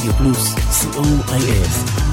רדיו פלוס, co.il.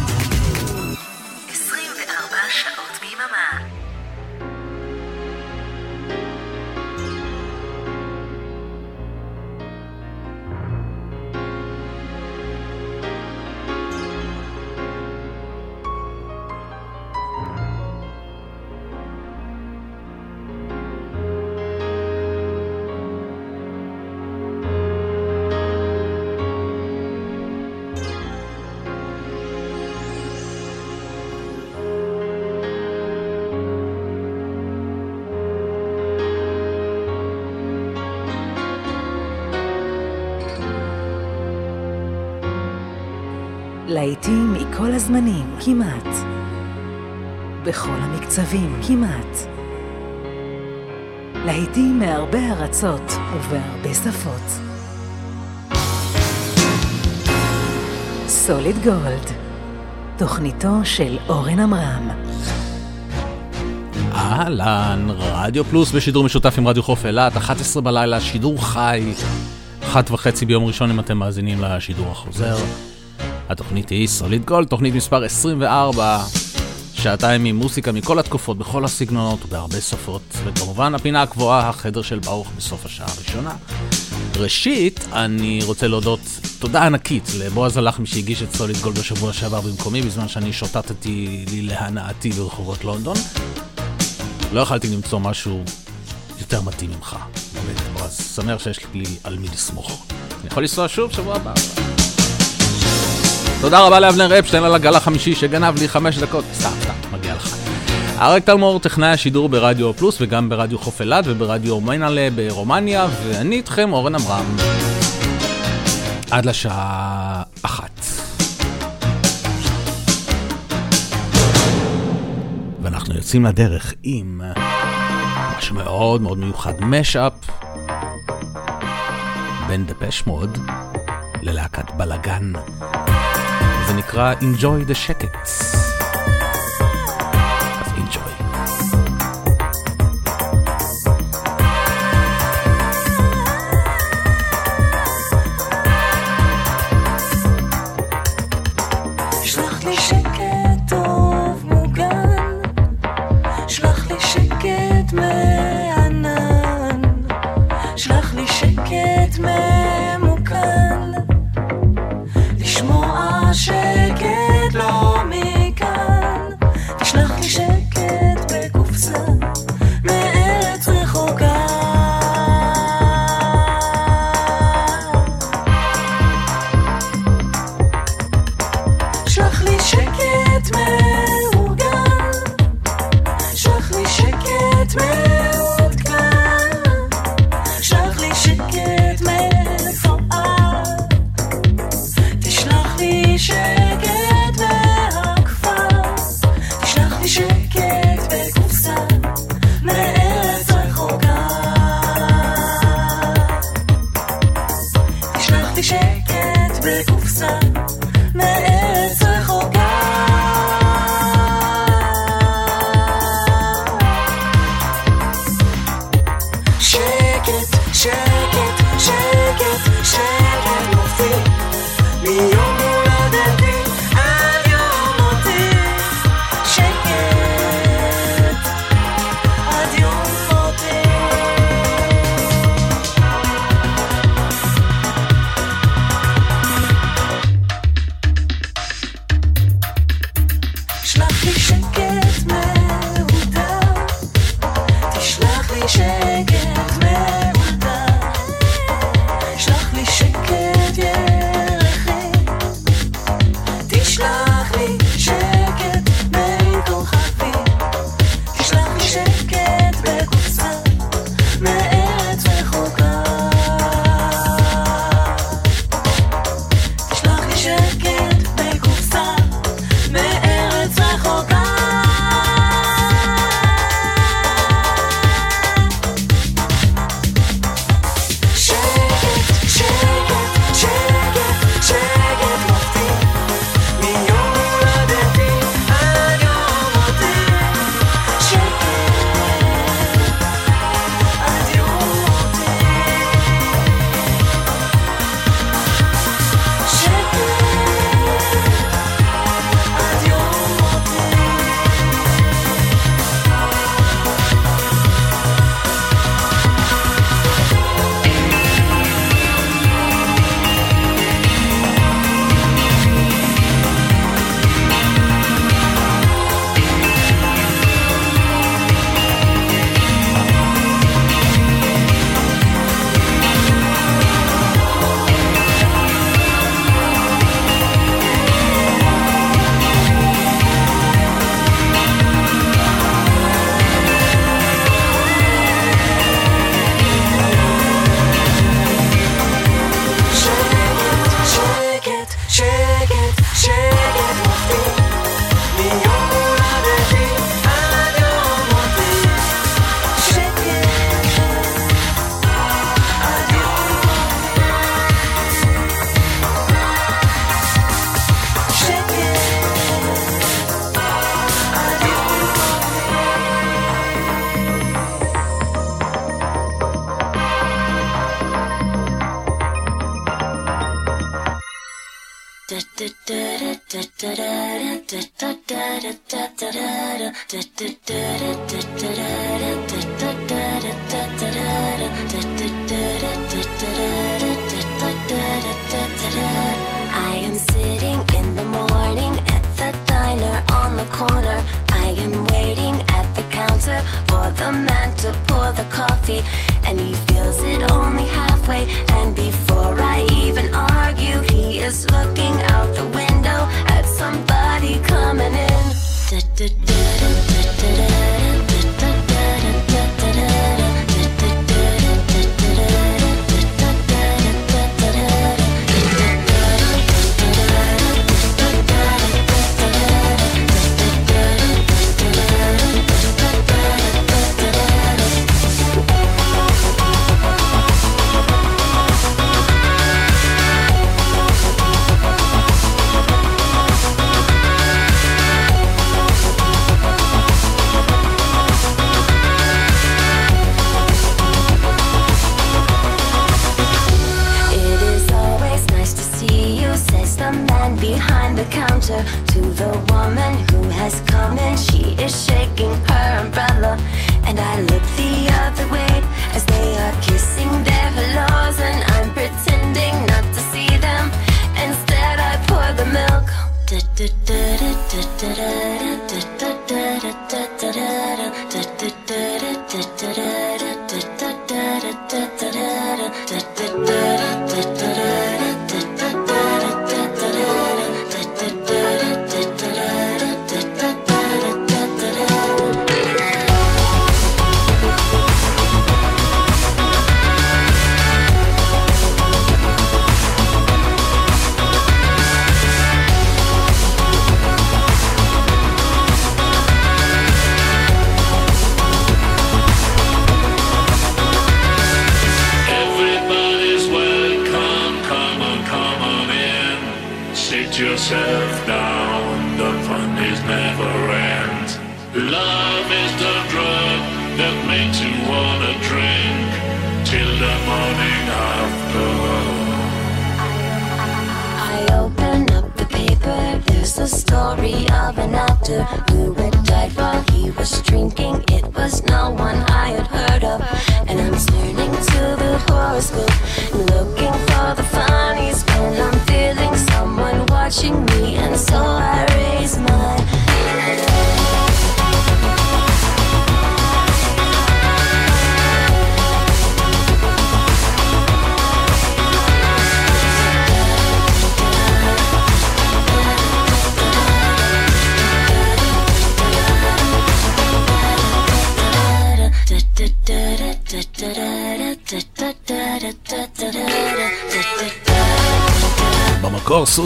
להיטים מכל הזמנים, כמעט. בכל המקצבים, כמעט. להיטים מהרבה ארצות ובהרבה שפות. סוליד גולד, תוכניתו של אורן עמרם. אהלן, רדיו פלוס בשידור משותף עם רדיו חוף אילת, 11 בלילה, שידור חי, אחת וחצי ביום ראשון אם אתם מאזינים לשידור החוזר. התוכנית היא סוליד גולד, תוכנית מספר 24, שעתיים עם מוסיקה מכל התקופות, בכל הסגנונות ובהרבה שפות, וכמובן הפינה הקבועה, החדר של ברוך בסוף השעה הראשונה. ראשית, אני רוצה להודות תודה ענקית לבועז הלחמי שהגיש את סוליד גולד בשבוע שעבר במקומי, בזמן שאני שוטטתי לי להנאתי ברחובות לונדון. לא יכלתי למצוא משהו יותר מתאים ממך. באמת, בועז, שמח שיש לי על מי לסמוך. אני יכול לנסוע שוב שבוע הבא. תודה רבה לאבנר אפשטיין על הגל החמישי שגנב לי חמש דקות. סתם, סתם, מגיע לך. אריק טלמור, טכנאי השידור ברדיו פלוס וגם ברדיו חוף אילת וברדיו מיינלה ברומניה, ואני איתכם אורן עמרם. עד לשעה אחת. ואנחנו יוצאים לדרך עם משהו מאוד מאוד מיוחד, משאפ בין דפש מוד ללהקת בלאגן. זה נקרא Enjoy the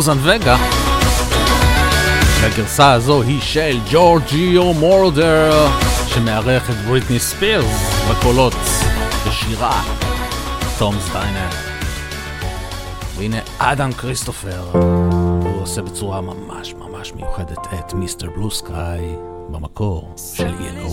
סוזן וגה. והגרסה הזו היא של ג'ורג'יו מורודר, שמארח את בריטני ספירס בקולות בשיר Tom's Diner. והנה אדם כריסטופר, הוא עושה בצורה ממש ממש מיוחדת את Mr. Blue Sky במקור של ELO.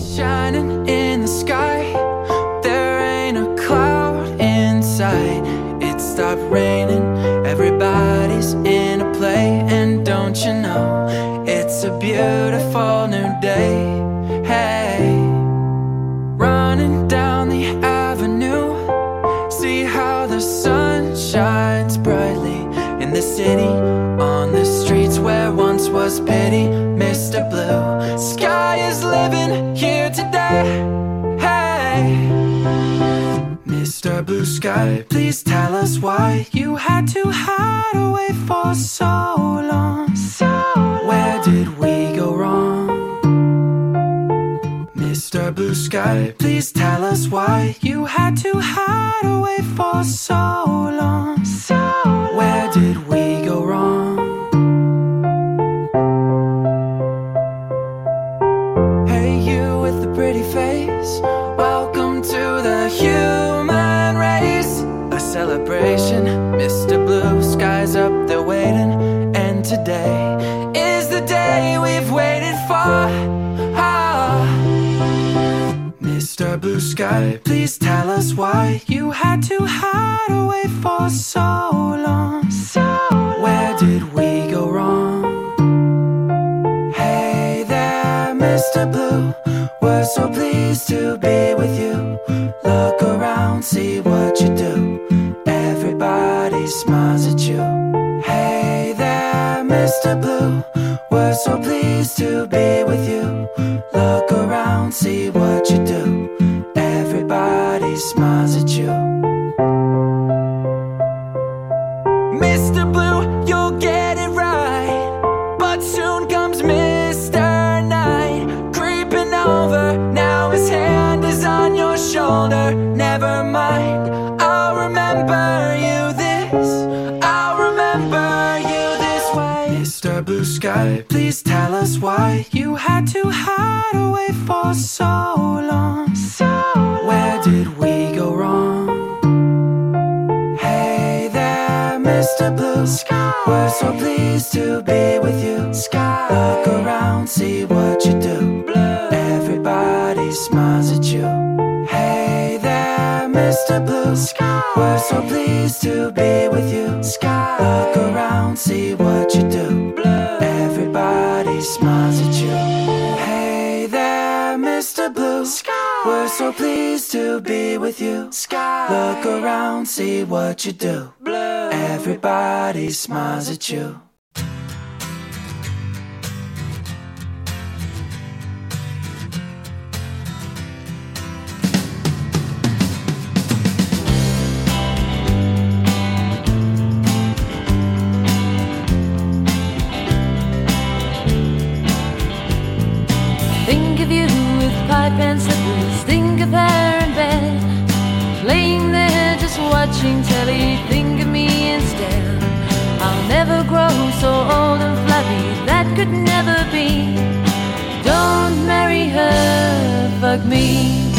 sky. Please tell us why you had to hide away for so long. So long. Where did we go wrong? Hey, you with the pretty face. sky. Please tell us why you had to hide away for so long. So long. Where did we go wrong? Hey there, Mr. Blue. We're so pleased to be with you. Look around, see what you do. Everybody smiles at you. Hey there, Mr. Blue. We're so pleased to be with you. Look around, see what you do. Smiles at you. Mr. Blue, you'll get it right. But soon comes Mr. Night creeping over. Now his hand is on your shoulder. Never mind, I'll remember you this. I'll remember you this way. Mr. Blue Sky, please tell us why you had to hide away for so long. To be with you. Sky. Look around, see what you do. Blue. Everybody smiles at you. Hey there, Mr. Blue Sky. We're so pleased to be with you. Sky. Look around, see what you do. Blue. Everybody smiles at you. Hey there, Mr. Blue Sky. We're so pleased to be with you. Sky. Look around, see what you do. Blue. Everybody smiles at you. Slippers. Think of her in bed, laying there just watching telly. Think of me instead. I'll never grow so old and flabby. That could never be. Don't marry her, fuck me.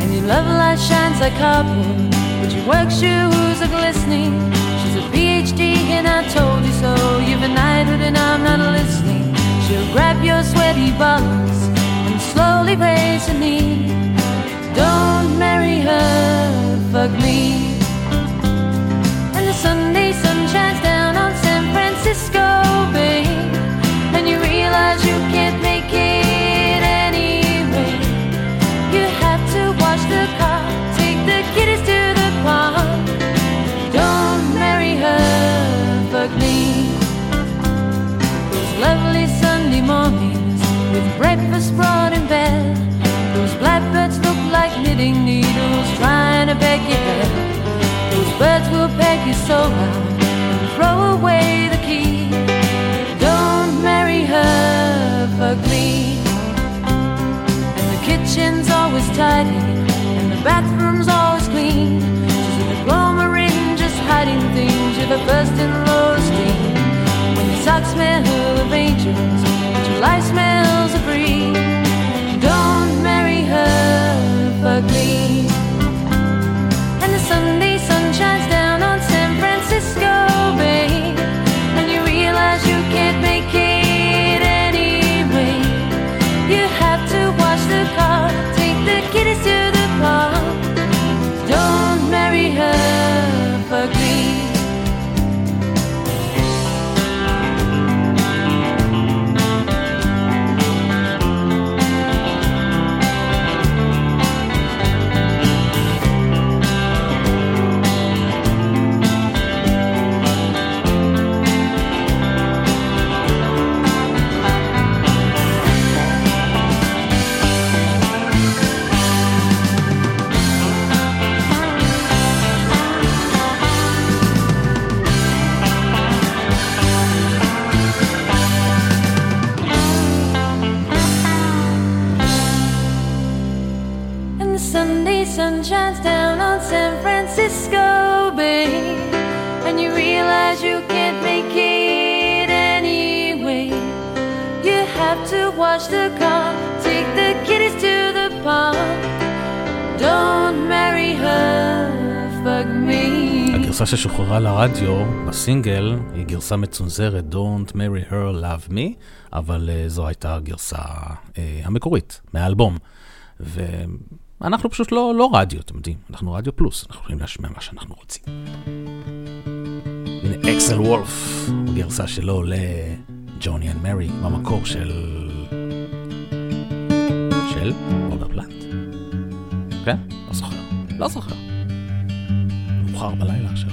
And your love light shines like cardboard, but your work shoes are glistening. She's a PhD, and I told you so. You've a knighthood, and I'm not listening. She'll grab your sweaty and slowly raise her knee. Don't marry her, fuck me. And the Sunday sun shines down on San Francisco Bay, and you realize you can't make it anyway. You have to wash the car, take the kiddies to the park. Don't marry her, fuck me. Those lovely Sunday mornings with breakfast brought like needles trying to beg your head. Those birds will peg you so hard and throw away the key. Don't marry her, fuck me. And the kitchen's always tidy and the bathroom's always clean. She's an agglomerate just hiding things with her first in low esteem. When your socks smell of angels, and your It is to the the car, take the kiddies to the park. Don't marry her, fuck me. הגרסה ששוחררה לרדיו בסינגל היא גרסה מצונזרת Don't Marry Her Love Me, אבל uh, זו הייתה הגרסה uh, המקורית מהאלבום. ואנחנו פשוט לא, לא רדיו, אתם יודעים, אנחנו רדיו פלוס, אנחנו יכולים להשמיע מה שאנחנו רוצים. הנה אקסל וולף, גרסה שלו ל Johnny and Mary, במקור של של רוברט פלנט. כן? לא זוכר. לא זוכר. מאוחר בלילה עכשיו.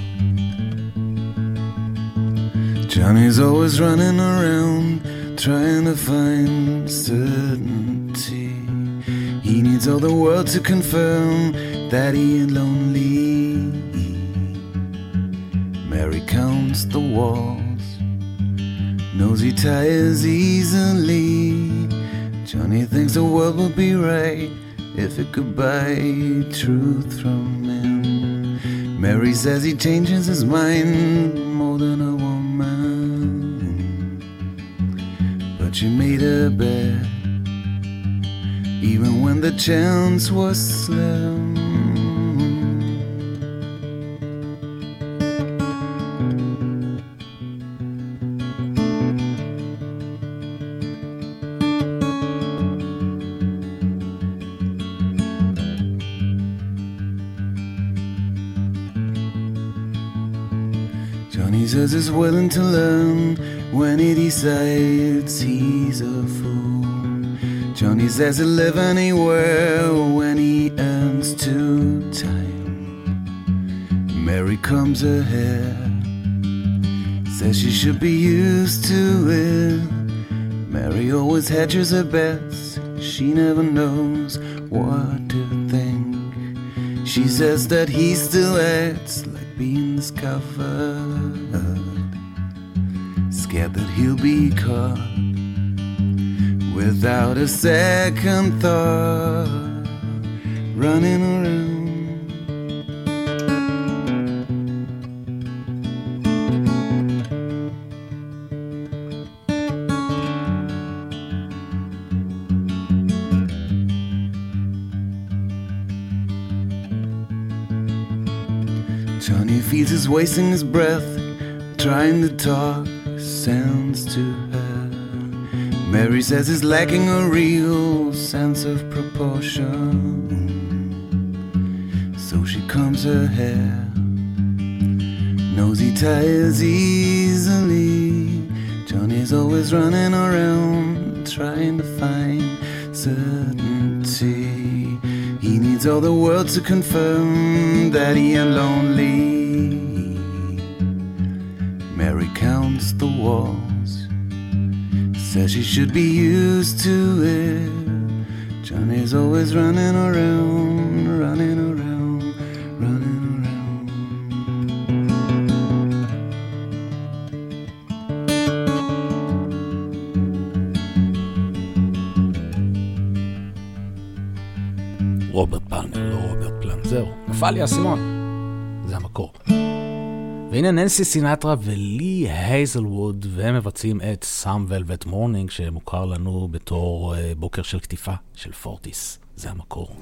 Johnny's always running around trying to find certainty. He needs all the world to confirm that he ain't lonely. Mary counts the walls, knows he tires easily. Johnny thinks the world would be right if it could buy truth from him. Mary says he changes his mind more than a woman. But she made a bet, even when the chance was slim. Says he's willing to learn when he decides he's a fool. Johnny says he'll live anywhere when he earns two time. Mary combs her hair, says she should be used to it. Mary always hedges her bets, she never knows what to think. She says that he still acts like being discovered. Scared that he'll be caught without a second thought. Running around. He's wasting his breath, trying to talk sense to her. Mary says he's lacking a real sense of proportion. So she combs her hair, knows he tires easily. Johnny's always running around, trying to find certainty. He needs all the world to confirm that he ain't lonely counts the walls, says she should be used to it. Johnny's always running around, running around, running around. רוברט פלמר, לא רוברט פלנט. זהו, נפל לי האסימון. והנה ננסי סינטרה ולי הייזלווד, והם מבצעים את Some Velvet Morning, שמוכר לנו בתור אה, בוקר של קטיפה של פורטיס. זה המקור.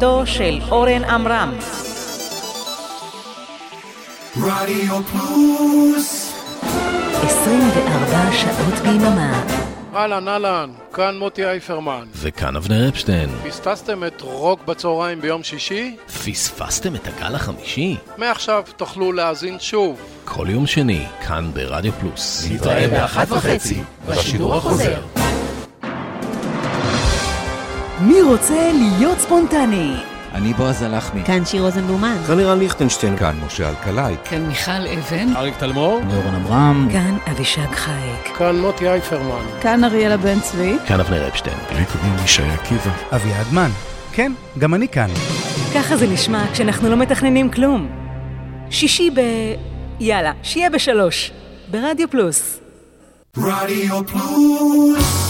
תוכניתו של אורן עמרם. רדיו פלוס 24 שעות ביממה. אהלן, אהלן, כאן מוטי אייפרמן. וכאן אבנר אפשטיין. פספסתם את רוק בצהריים ביום שישי? פספסתם את הגל החמישי? מעכשיו תוכלו להאזין שוב. כל יום שני, כאן ברדיו פלוס. נתראה באחת וחצי, בשידור החוזר. מי רוצה להיות ספונטני? אני בועז הלחמי. כאן שיר רוזנבלומן. כאן לירן ליכטנשטיין. כאן משה אלקלעי. כאן מיכל אבן. אריק תלמור? אורן אברהם. כאן אבישג חייק. כאן מוטי אייפרמן. כאן אריאלה בן צבי. כאן אבנר אפשטיין. לי קוראים ישי עקיבא. אביעד מן. כן, גם אני כאן. ככה זה נשמע כשאנחנו לא מתכננים כלום. שישי ב... יאללה, שיהיה בשלוש. ברדיו פלוס. רדיו פלוס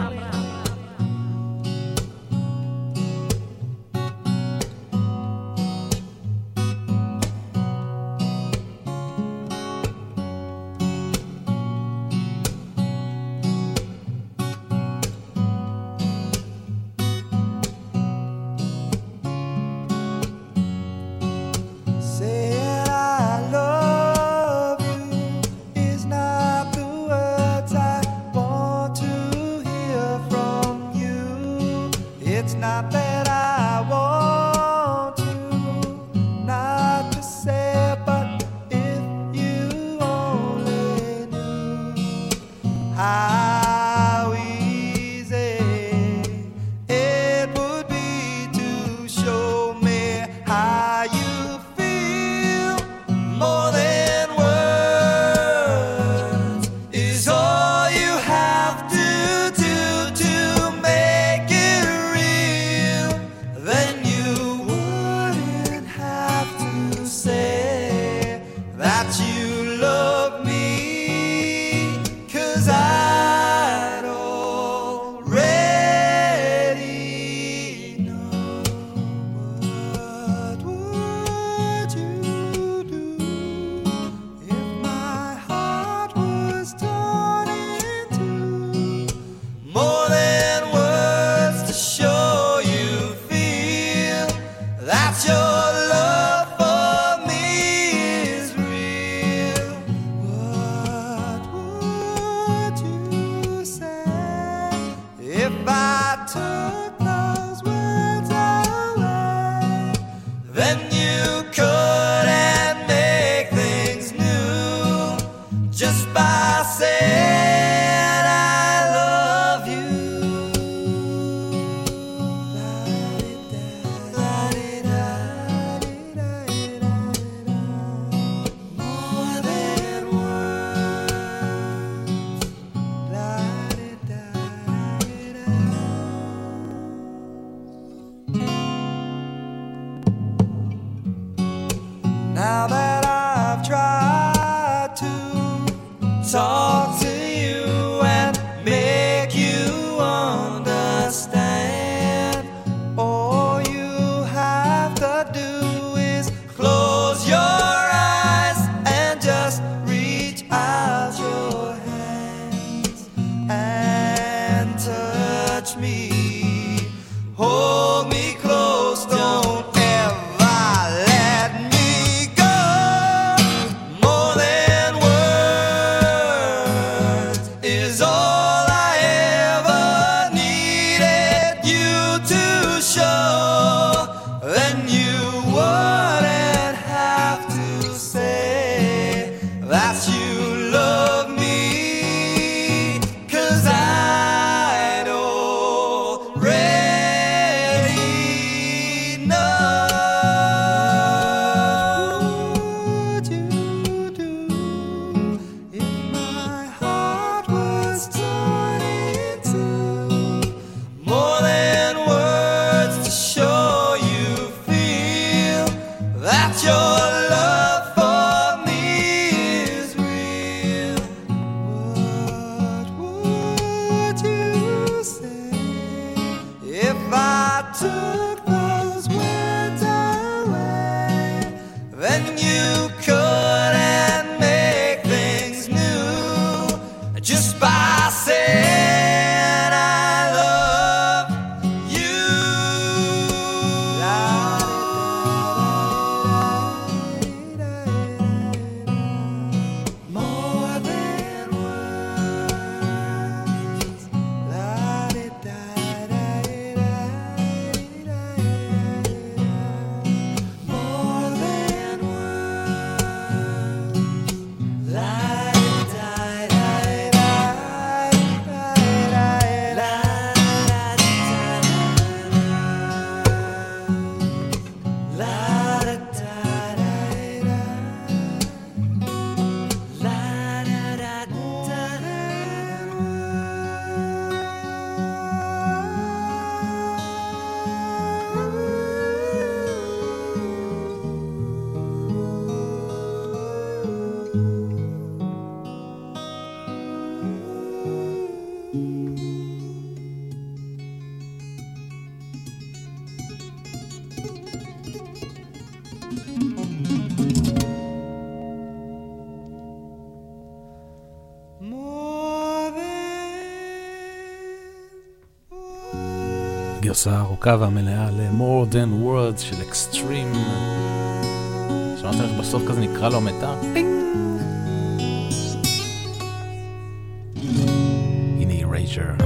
הגרסה הארוכה והמלאה ל-More Than Words של אקסטרים. שמעת איך בסוף כזה נקרא לו מיתר? הנה רייג'ר.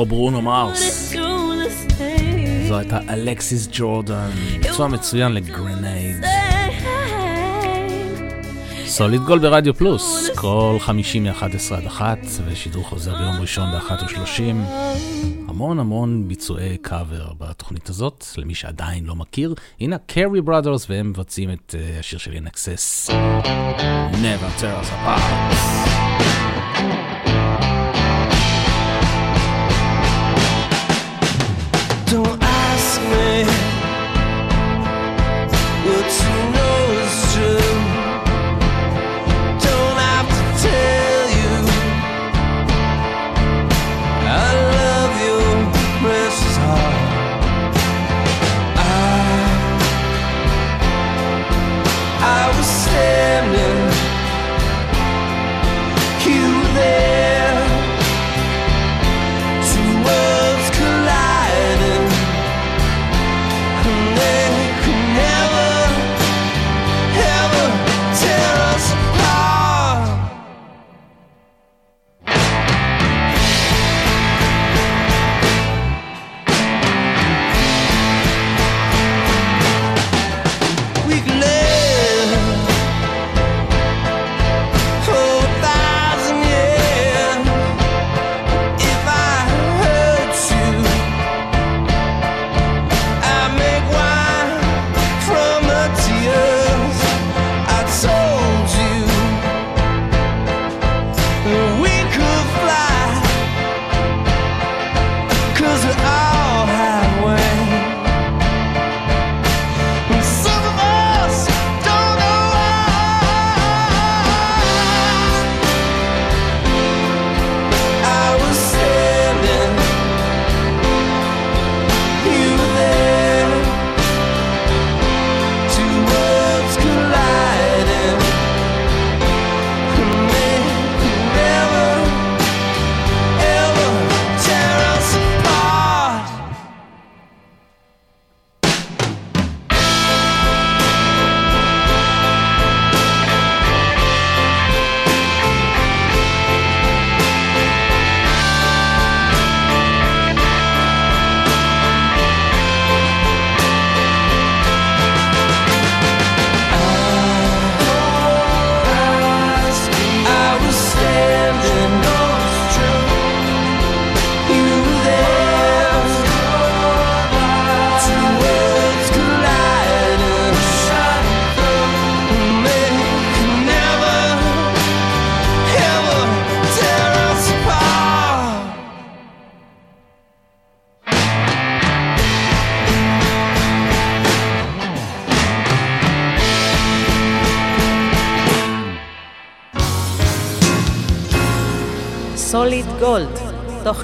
או ברונו מארס. זו הייתה אלכסיס ג'ורדן, ביצוע מצוין ל Grenade. Solid Gold ברדיו פלוס, כל חמישי מ-11 עד 1, ושידור חוזר ביום ראשון ב-13. המון המון ביצועי קאבר בתוכנית הזאת, למי שעדיין לא מכיר. הנה קרי ברודרס, והם מבצעים את אה, השיר של אינקסס. Never tear us apart.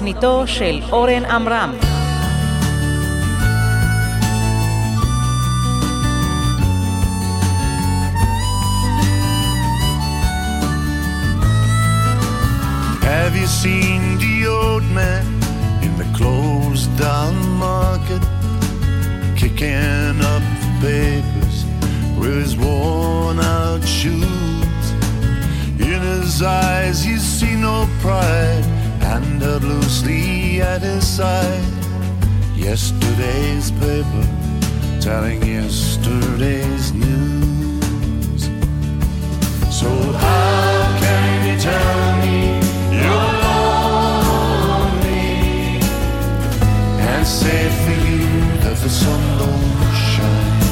תוכניתו של אורן עמרם. Have you seen the old man in the closed down market kicking up the papers with his worn out shoes? In his eyes, you see no pride, and held loosely at his side. Yesterday's paper telling yesterday's news. So, how can you tell me you're lonely and say for you that the sun don't shine?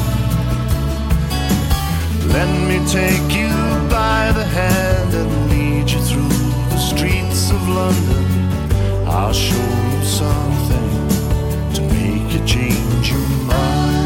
Let me take you by the hand and lead you through the streets of London. I'll show you something to make you change your mind.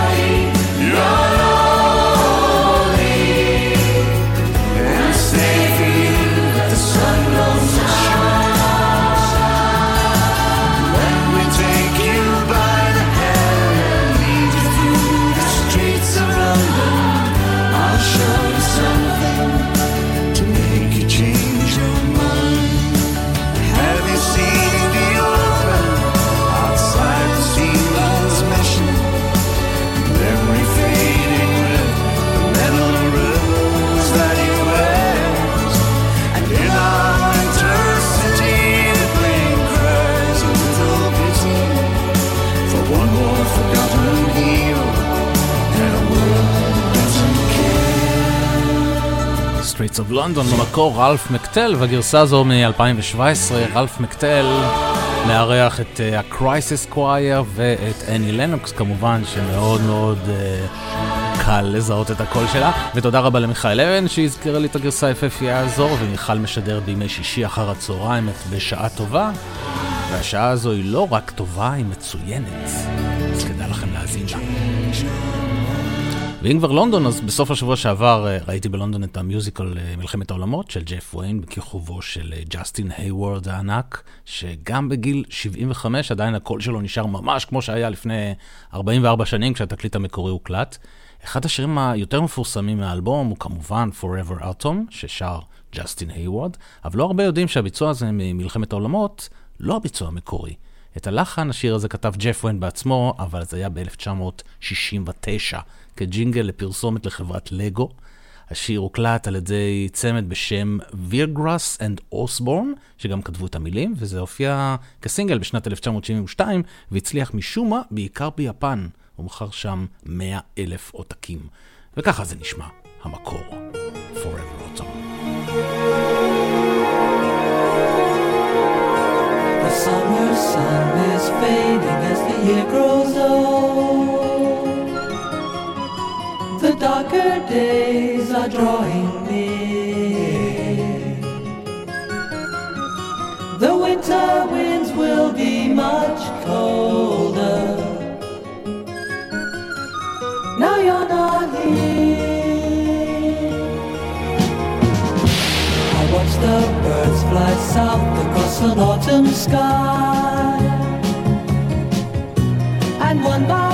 London במקור רלף מקטל, והגרסה הזו מ-2017, רלף מקטל מארח את אה, ה-Crisis Choir ואת אני לנוקס כמובן, שמאוד מאוד אה, קל לזהות את הקול שלה. ותודה רבה למיכאל אבן שהזכירה לי את הגרסה היפהפייה הזו, ומיכל משדר בימי שישי אחר הצהריים את בשעה טובה, והשעה הזו היא לא רק טובה, היא מצוינת. אז כדאי לכם להאזין לה. ואם כבר לונדון, אז בסוף השבוע שעבר אה, ראיתי בלונדון את ה musical אה, מלחמת העולמות של ג'ף ויין בכיכובו של אה, ג'סטין היוורד הענק, שגם בגיל 75 עדיין הקול שלו נשאר ממש כמו שהיה לפני 44 שנים כשהתקליט המקורי הוקלט. אחד השירים היותר מפורסמים מהאלבום הוא כמובן Forever Autumn, ששר ג'סטין היוורד, אבל לא הרבה יודעים שהביצוע הזה ממלחמת העולמות לא הביצוע המקורי. את הלחן השיר הזה כתב ג'ף ויין בעצמו, אבל זה היה ב-1969, כג'ינגל לפרסומת לחברת לגו. השיר הוקלט על ידי צמד בשם ויגרס and אוסבורן, שגם כתבו את המילים, וזה הופיע כסינגל בשנת 1972, והצליח משום מה בעיקר ביפן. הוא מכר שם 100 אלף עותקים. וככה זה נשמע, המקור, Forever Autumn. The summer sun is fading as the year grows old. darker days are drawing near. The winter winds will be much colder. Now you're not here. I watch the birds fly south across an autumn sky, and one by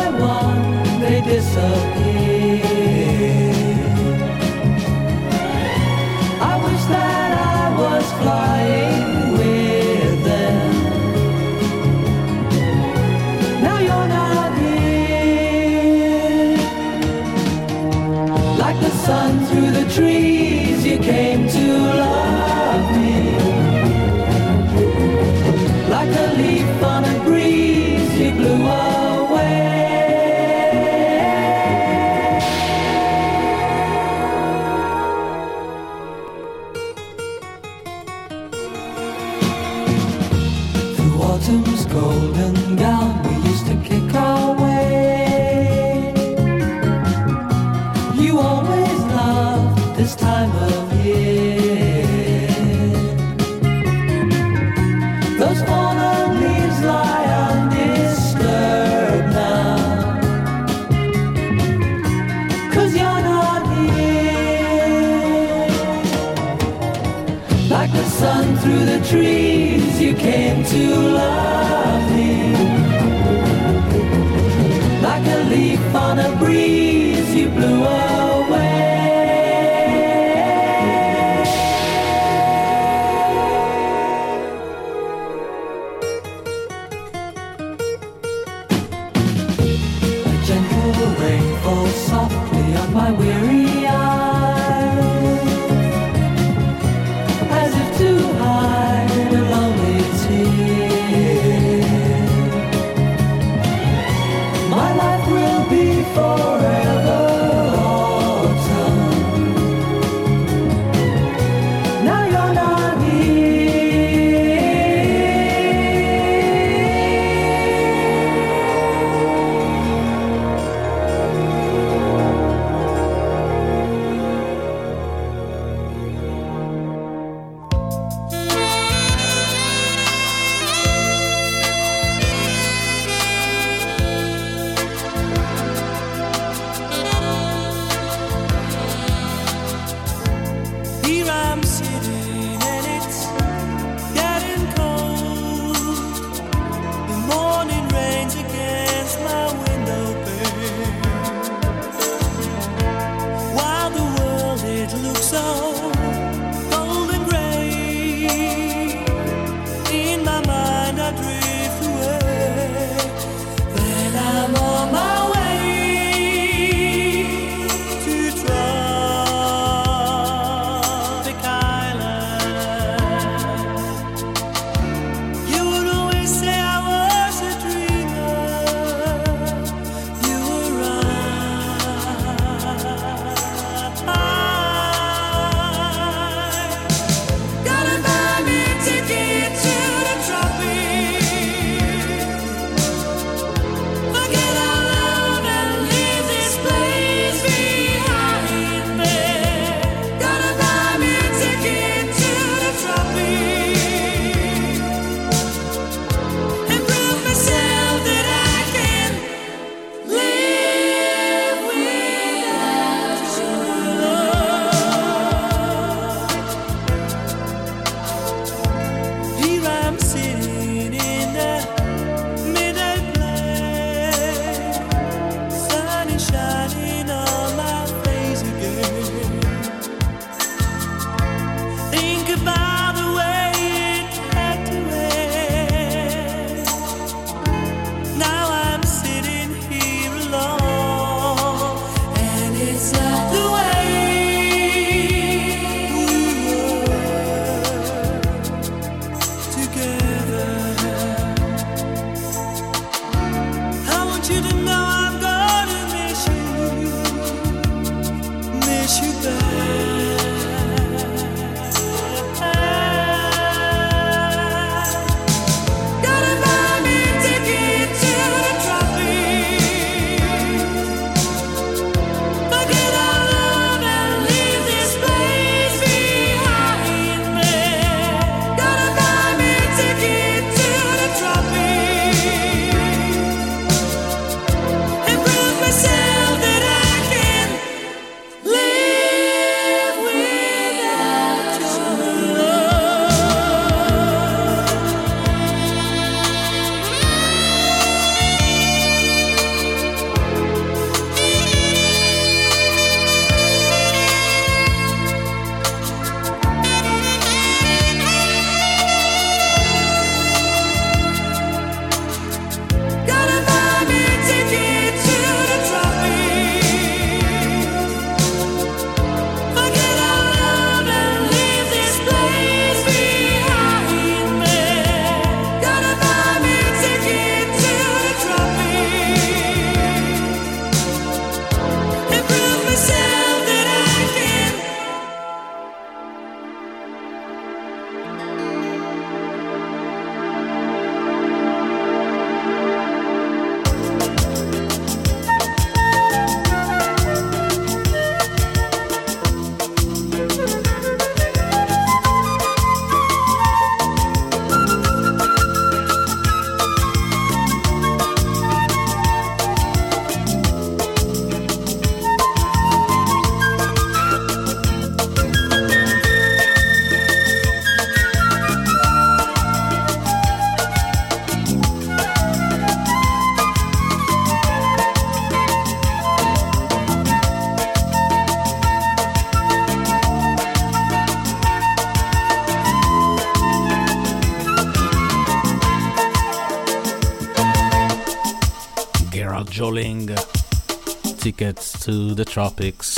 Tickets to the Tropics.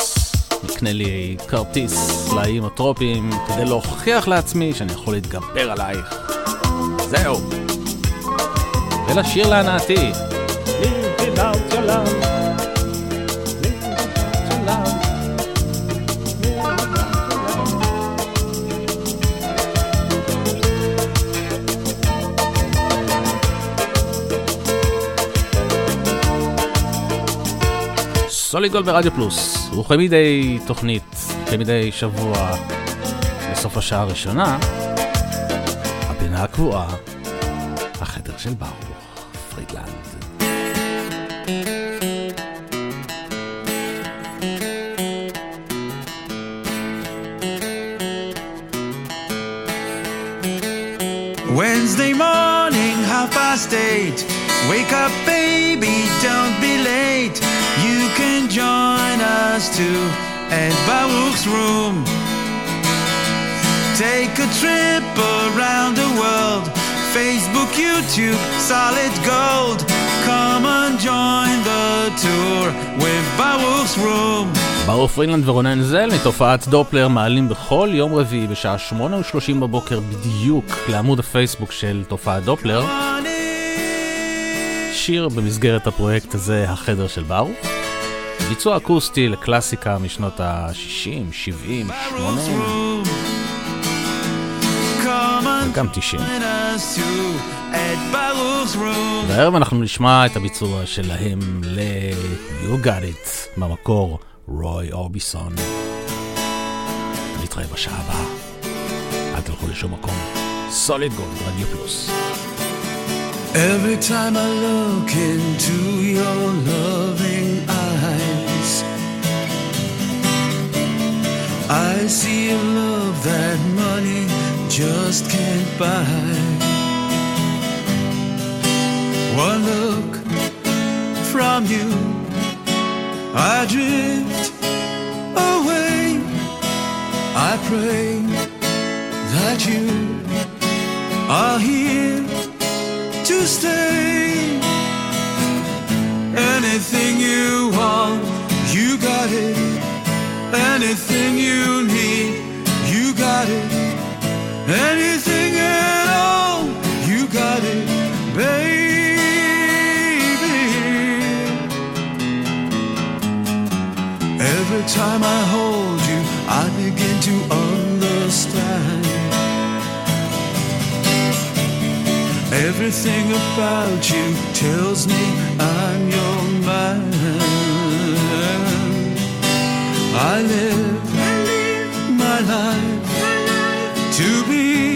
נקנה לי כרטיס לאיים הטרופיים כדי להוכיח לעצמי שאני יכול להתגבר עלייך. זהו. ולשיר להנאתי. Live without your love. סוליד גולד ברדיו פלוס, וכמדי תוכנית, כמדי שבוע, בסוף השעה הראשונה, הפינה הקבועה, YouTube, solid gold. Come and join the tour with Baruch's room. ברוך פרינלנד ורונן זל מתופעת דופלר מעלים בכל יום רביעי בשעה 8:30 בבוקר בדיוק לעמוד הפייסבוק של תופעת דופלר. שיר במסגרת הפרויקט הזה, החדר של ברוך. ביצוע אקוסטי לקלאסיקה משנות ה-60, 70, 80 וגם 90. join us too at Baruch's room. והערב אנחנו נשמע את הביצוע שלהם ל-You Got It במקור, רוי אורביסון. נתראה בשעה הבאה. אל תלכו לשום מקום. סוליד גולד, רדיו פלוס. Every time I look into your loving eyes, I see a love that money just can't buy. One look from you, I drift away. I pray that you are here to stay. Anything you want, you got it. Anything you need, you got it. Anything at all, you got it, baby. Every time I hold you, I begin to understand. Everything about you tells me I'm your man. I live my life to be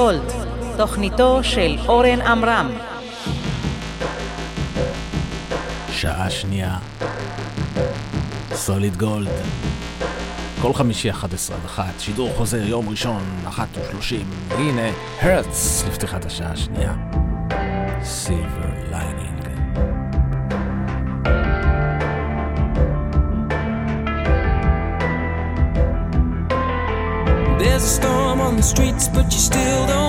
גולד, תוכניתו של אורן עמרם. שעה שנייה, סוליד גולד. כל חמישי 11 עד 1, שידור חוזר יום ראשון, 1 ו-30, והנה הרץ לפתיחת השעה השנייה. סיב. streets, but you still don't.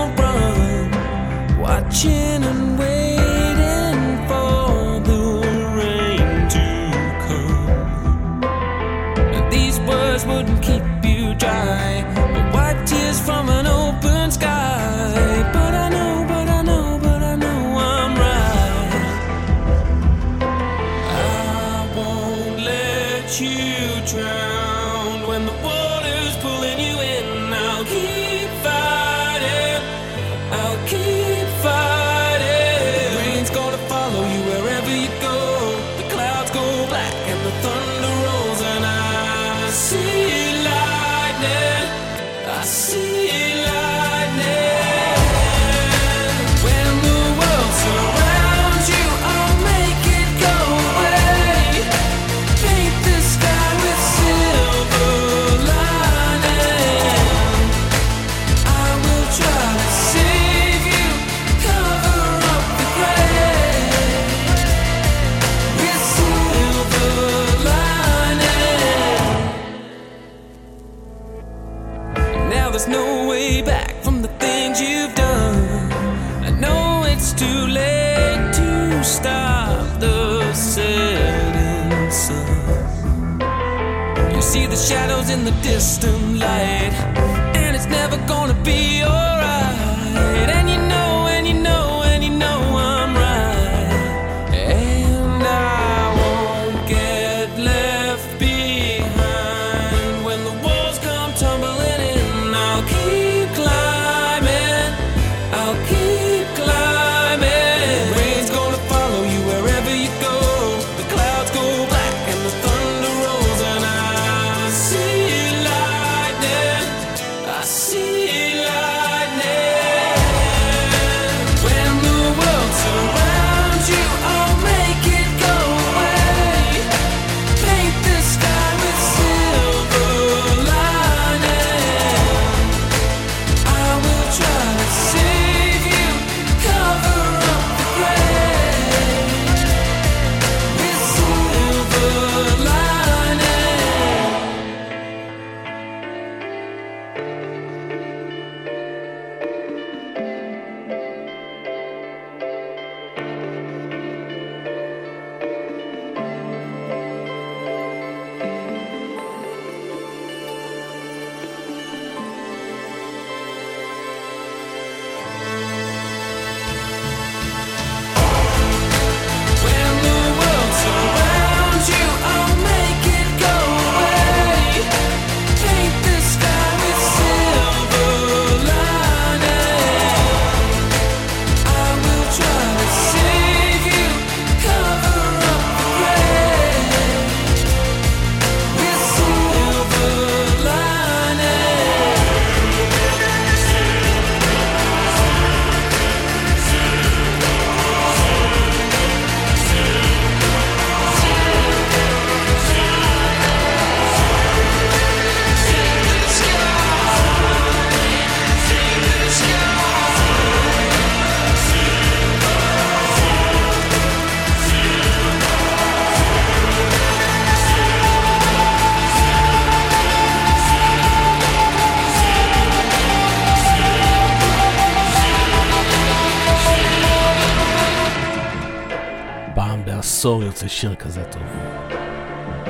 זה שיר כזה טוב.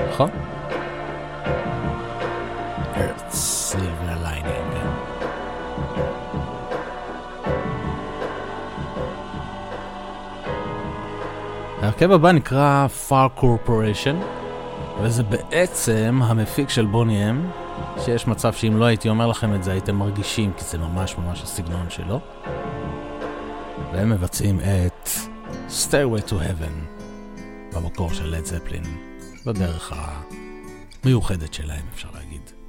נכון? Hurts, Silver Lining. ההרכב הבא נקרא Far Corporation, וזה בעצם המפיק של בוני אם, שיש מצב שאם לא הייתי אומר לכם את זה הייתם מרגישים, כי זה ממש ממש הסגנון שלו. והם מבצעים את Stairway to Heaven. במקור של לד זפלין, בדרך המיוחדת שלהם, אפשר להגיד.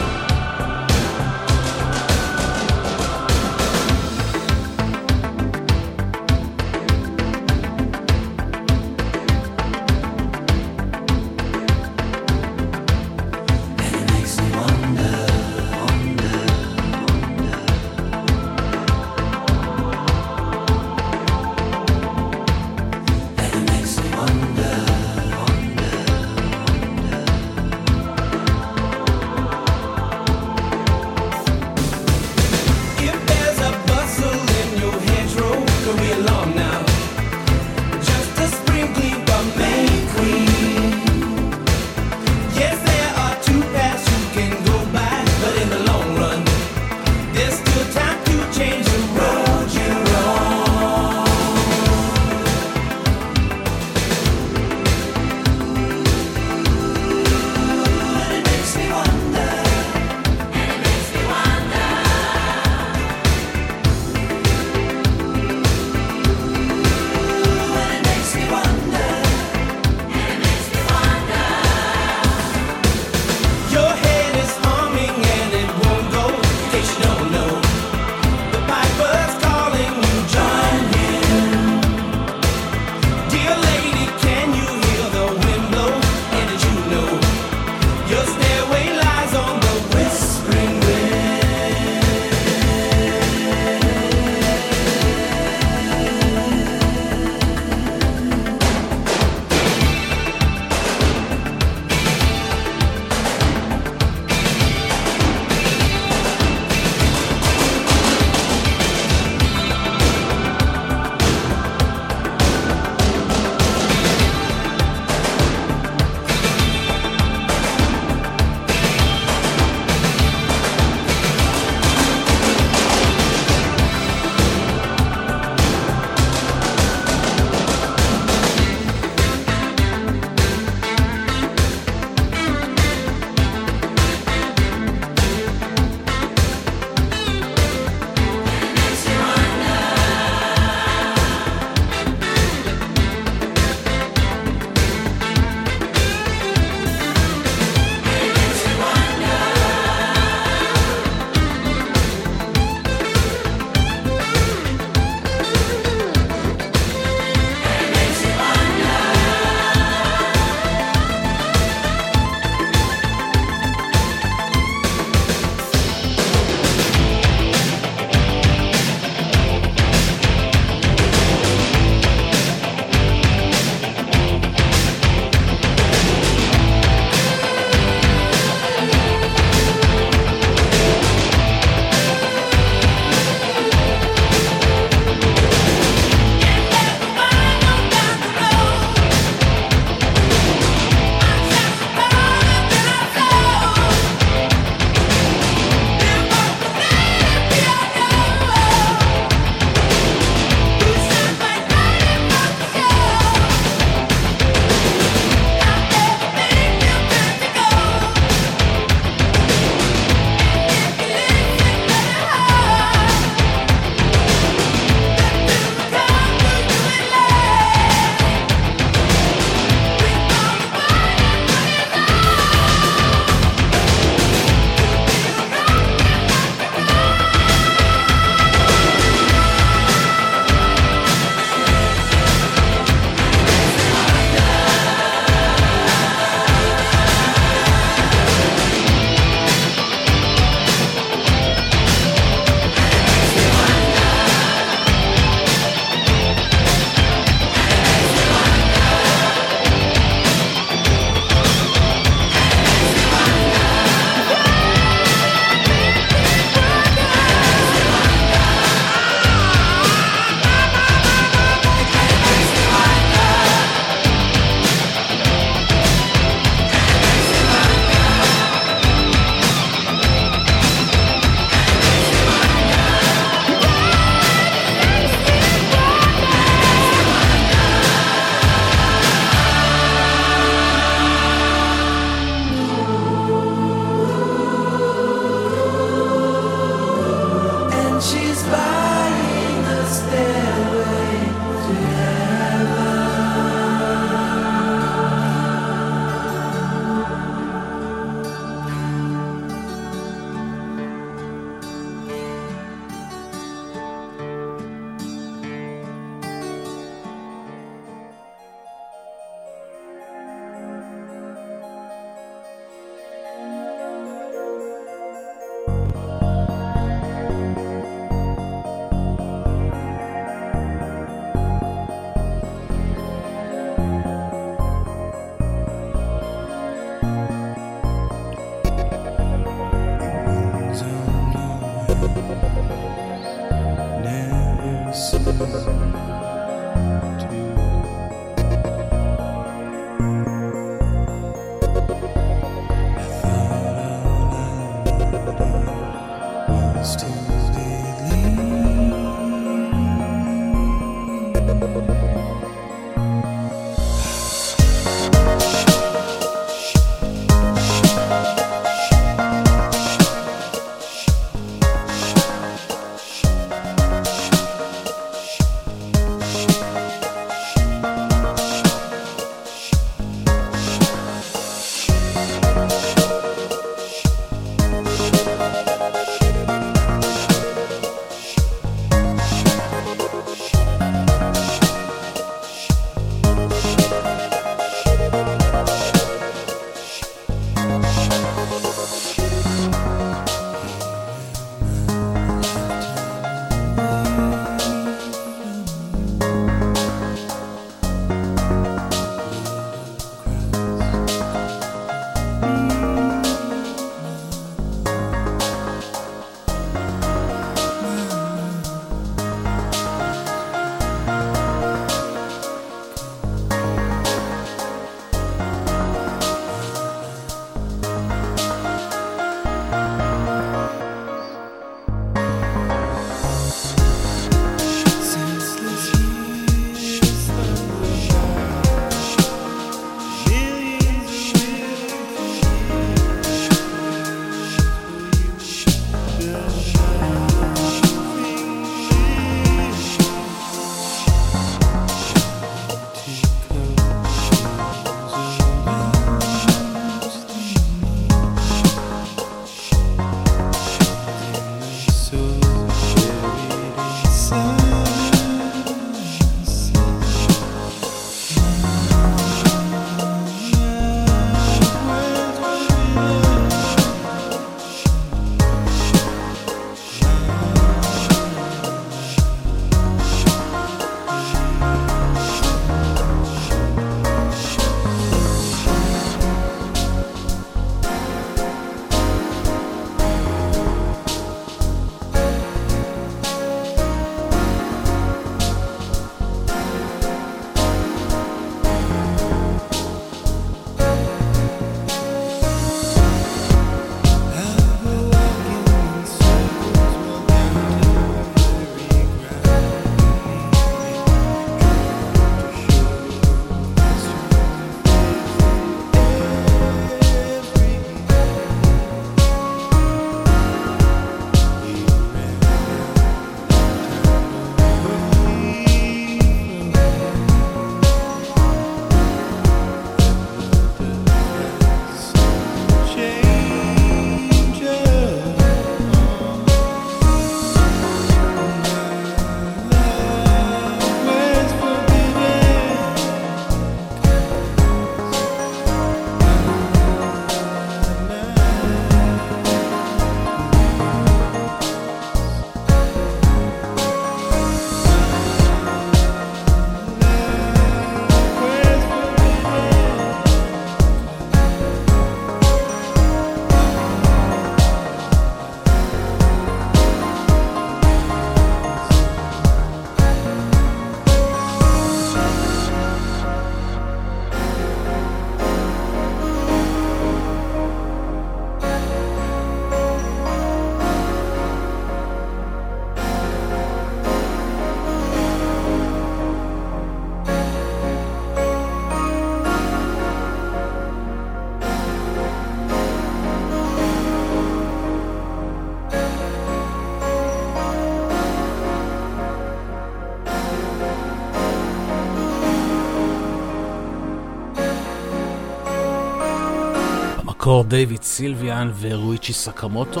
במקור דיוויד סילביאן ורואיצ'י סקמוטו.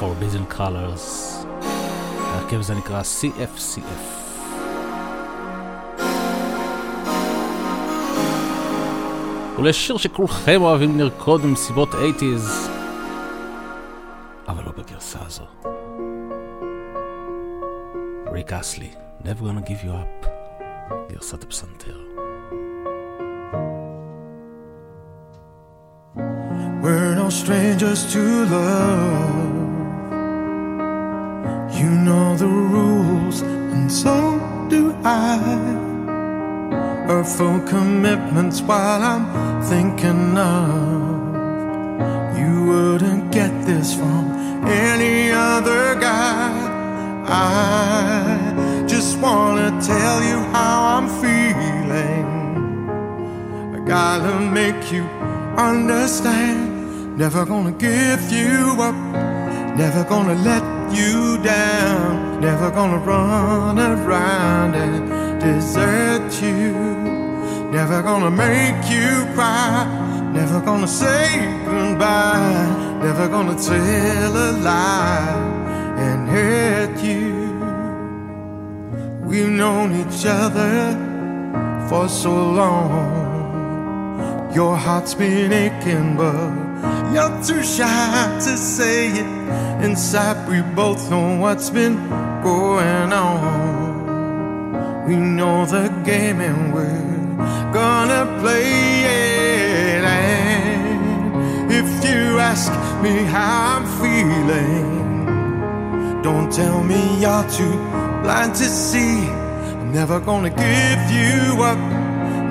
Forbidden Colors. ההרכב הזה נקרא CFCF. ולשיר שכולכם אוהבים לרקוד במסיבות 80's, אבל לא בגרסה הזו. ריק אסלי, Never gonna give you up, גרסת הפסנתר. We're no strangers to love. You know the rules, and so do I. Earthful commitments while I'm thinking of. You wouldn't get this from any other guy. I just wanna tell you how I'm feeling. I gotta make you understand. Never gonna give you up. Never gonna let you down. Never gonna run around and desert you. Never gonna make you cry. Never gonna say goodbye. Never gonna tell a lie and hurt you. We've known each other for so long. Your heart's been aching, but you're too shy to say it. Inside, we both know what's been going on. We know the game and we're gonna play it. And if you ask me how I'm feeling, don't tell me you're too blind to see. I'm never gonna give you up,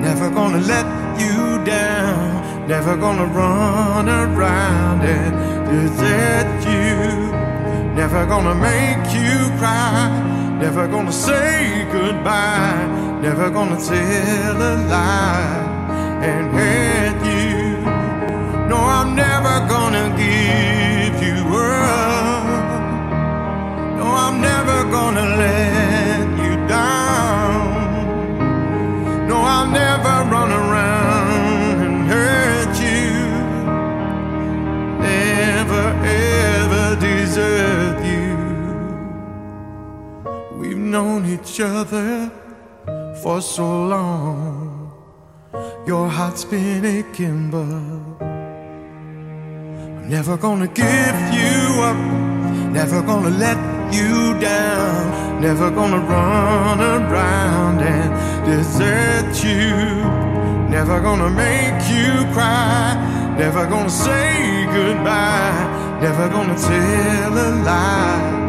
never gonna let you down, never gonna run around and desert you, never gonna make you cry, never gonna say goodbye, never gonna tell a lie and hurt you. No, I'm never gonna give you up. No, I'm never gonna let you down. No, I'll never desert you. We've known each other for so long. Your heart's been aching, but I'm never gonna give you up. Never gonna let you down. Never gonna run around and desert you. Never gonna make you cry. Never gonna say goodbye. Never gonna tell a lie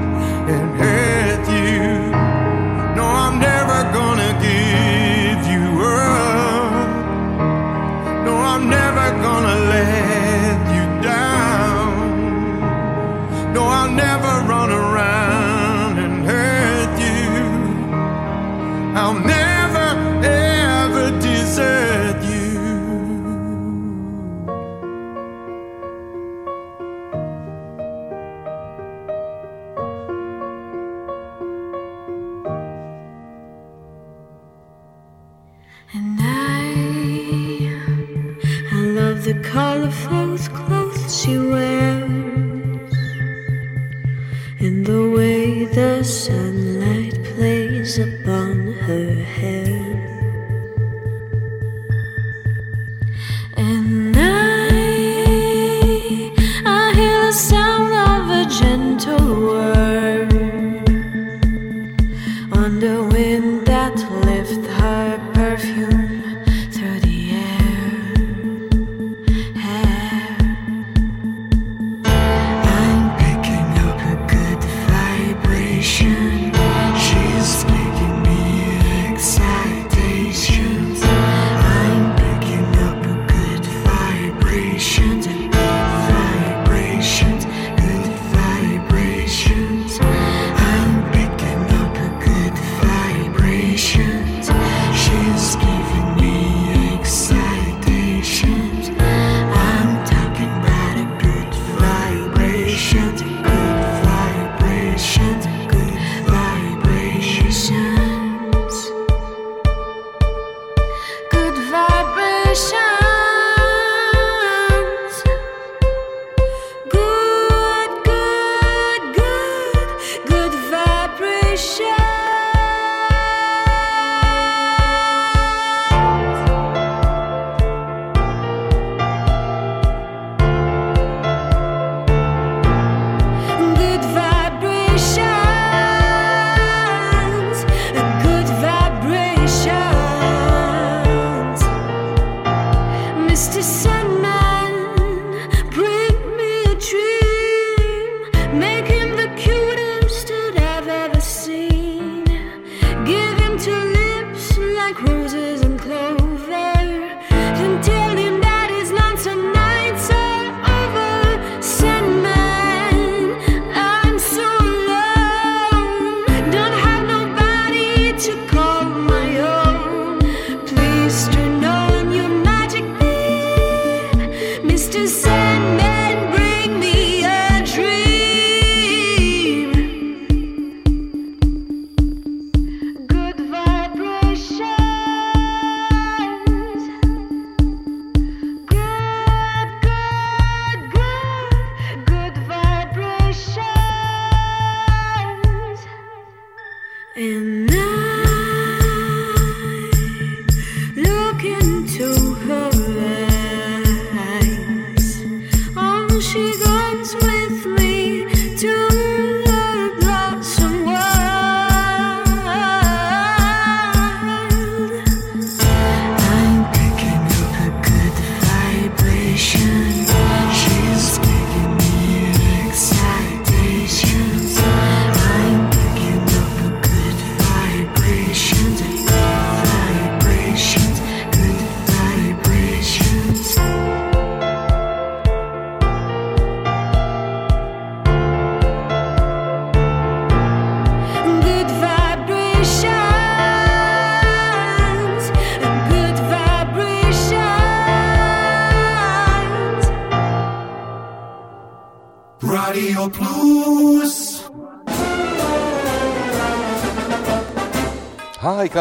colorful clothes she wears, and the way the sunlight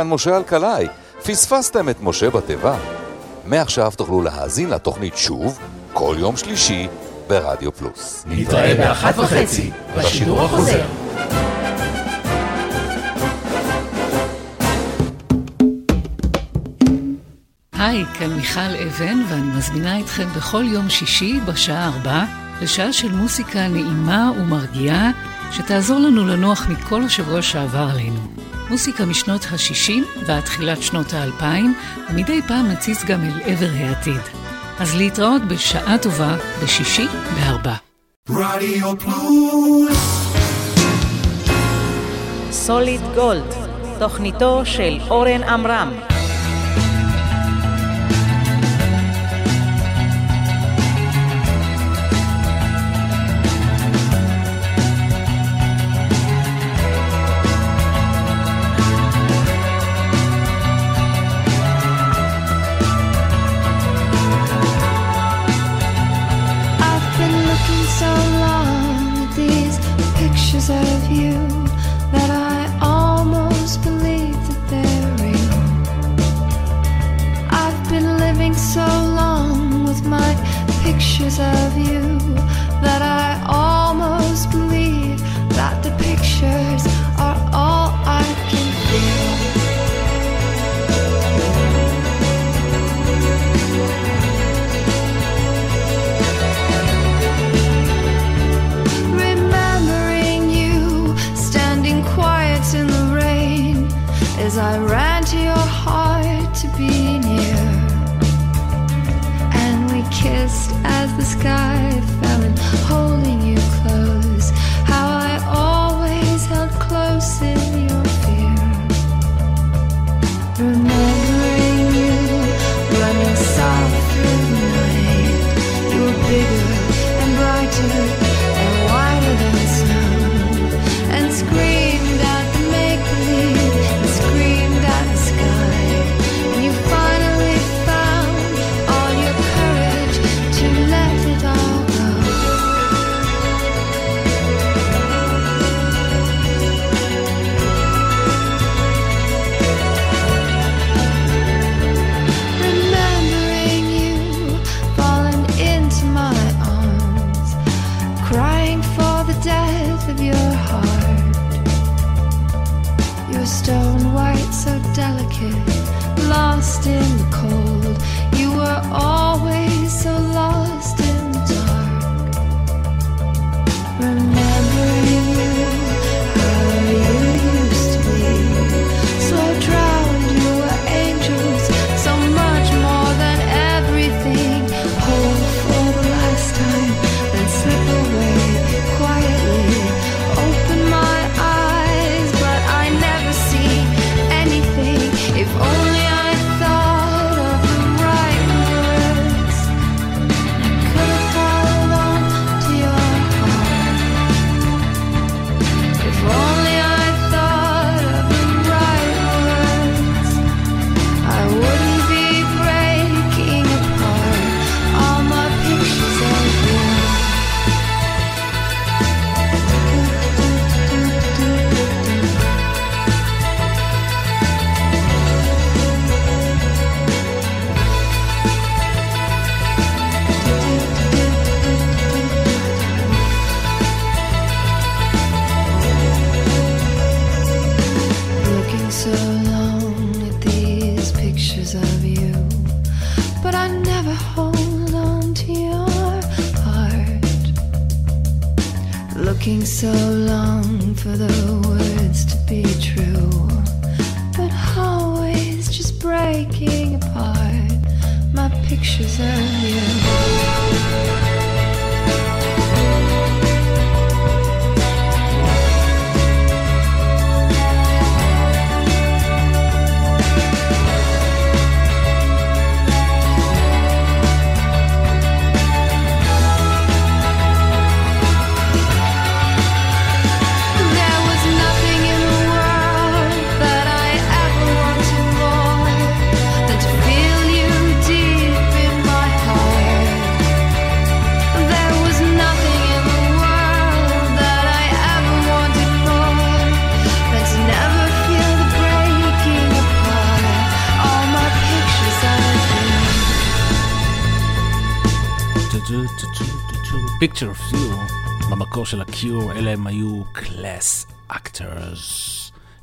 כאן משה אלקלעי. פספסתם את משה בתיבה? מעכשיו תוכלו להאזין לתוכנית שוב, כל יום שלישי, ברדיו פלוס. נתראה באחת וחצי, בשידור החוזר. היי, כאן מיכל אבן, ואני מזמינה אתכם בכל יום שישי בשעה ארבע לשעה של מוסיקה נעימה ומרגיעה, שתעזור לנו לנוח מכל השבוע שעבר עלינו. מוסיקה משנות ה-60 ועד תחילת שנות ה-2000, ומדי פעם מציץ גם אל עבר העתיד. אז להתראות בשעה טובה בשישי בארבע. רדיו פלוס סוליד גולד, תוכניתו של אורן עמרם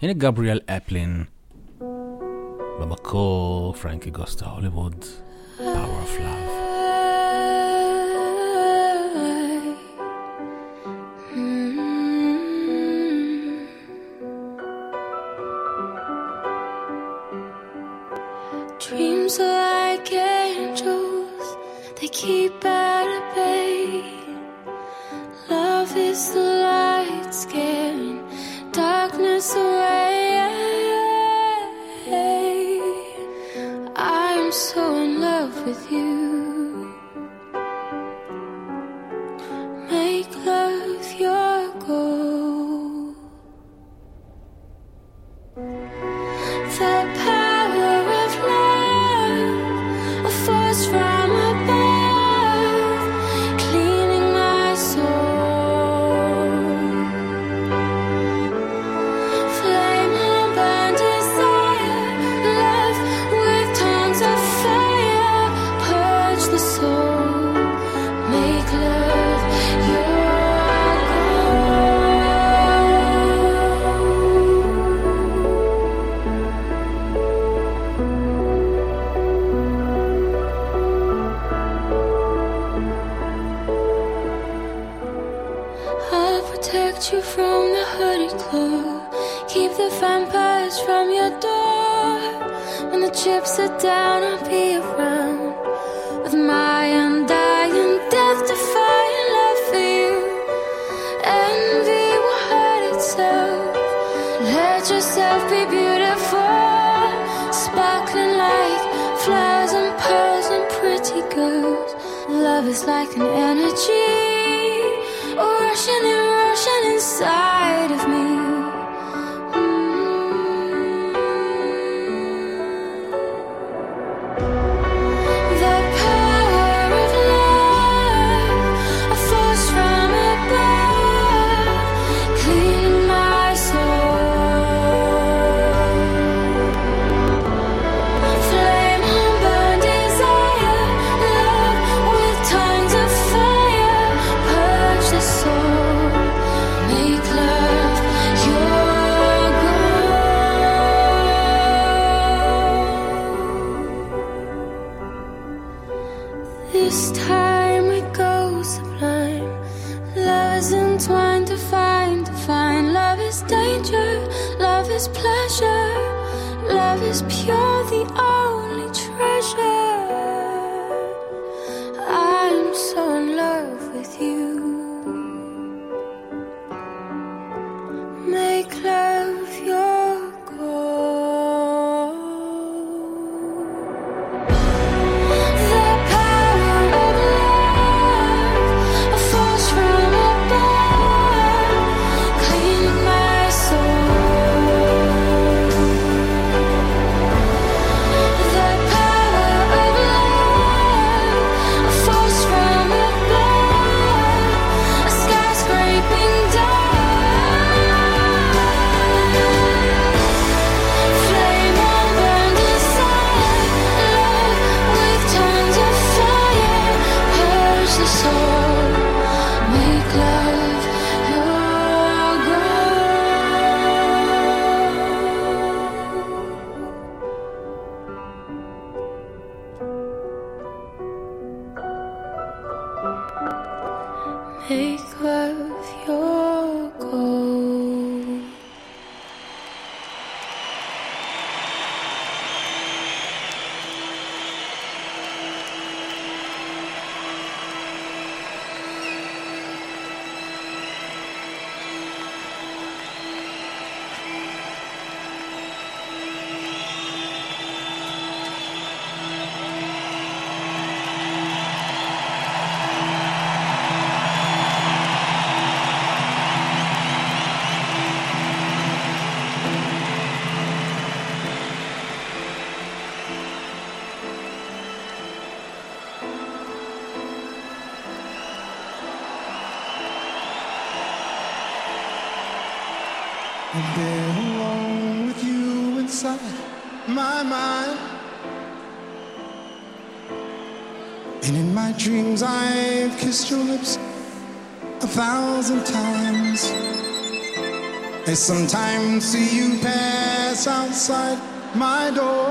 in a Gabriel Eplin, Babaco, Frankie Gusta, Hollywood, Power of Love. kissed your lips a thousand times. I sometimes see you pass outside my door.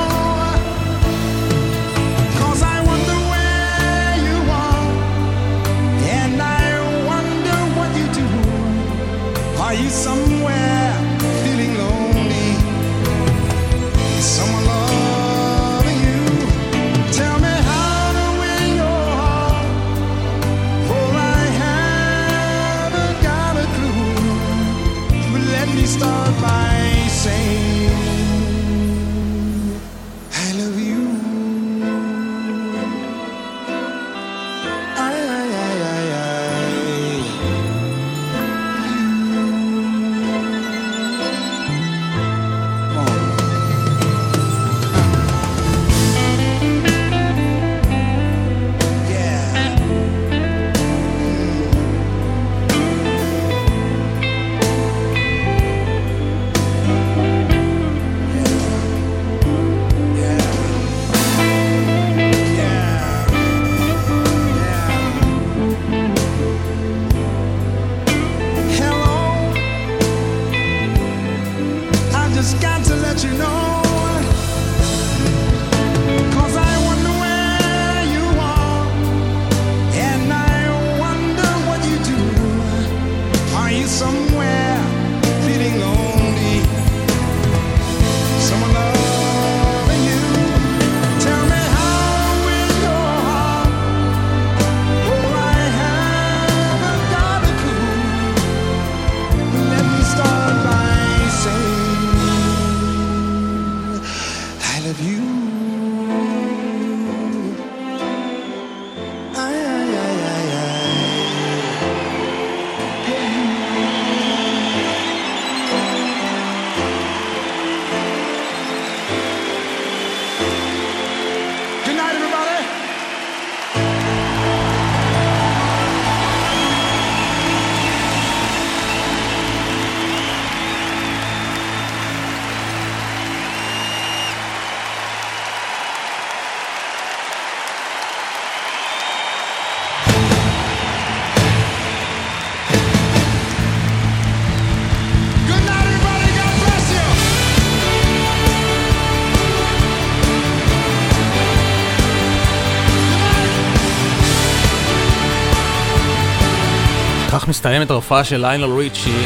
מסתיים את ההופעה של ליינל ריצ'י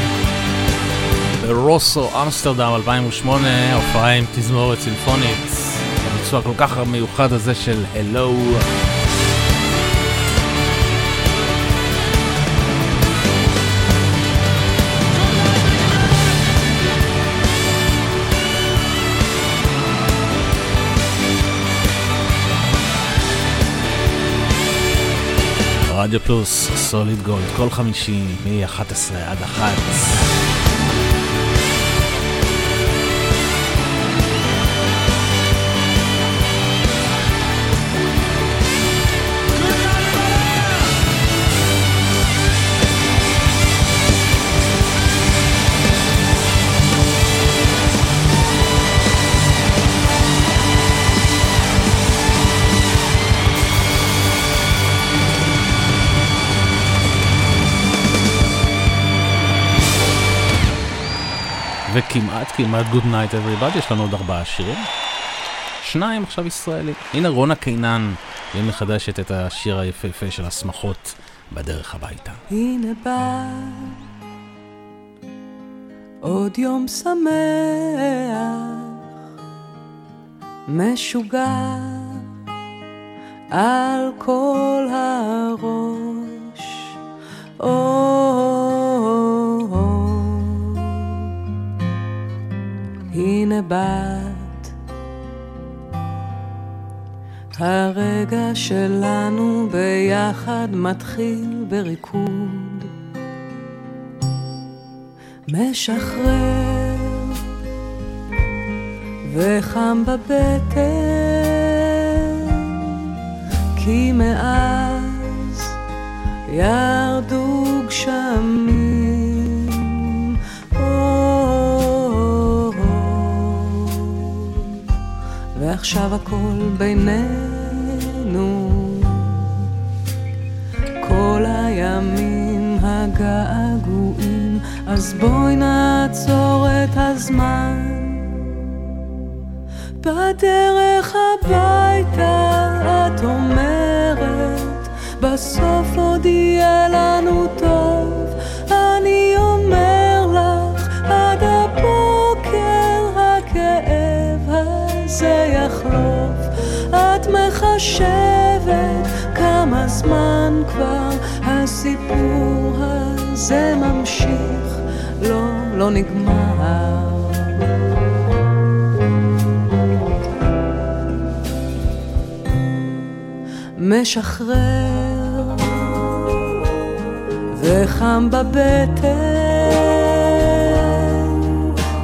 ברוסו אמסטרדם 2008, הופעה עם תזמורת סימפונית, הביצוע כל כך מיוחד הזה של הלו. רדיו פלוס, סוליד גולד, כל חמישי מ-11 עד 1. כמעט Good Night Everybody, יש לנו עוד ארבעה שירים. שניים עכשיו ישראלי. הנה רונה קינן, והיא מחדשת את השיר היפהפה של השמחות בדרך הביתה. הנה בא עוד יום שמח, משוגע על כל הראש. הנה בת, הרגע שלנו ביחד מתחיל בריקוד, משחרר וחם בבטן, כי מאז ירדו גשמים. ועכשיו הכל בינינו, כל הימים הגעגועים, אז בואי נעצור את הזמן. בדרך הביתה את אומרת, בסוף עוד יהיה לנו טוב. מחשבת כמה זמן כבר הסיפור הזה ממשיך, לא, לא נגמר. משחרר וחם בבטן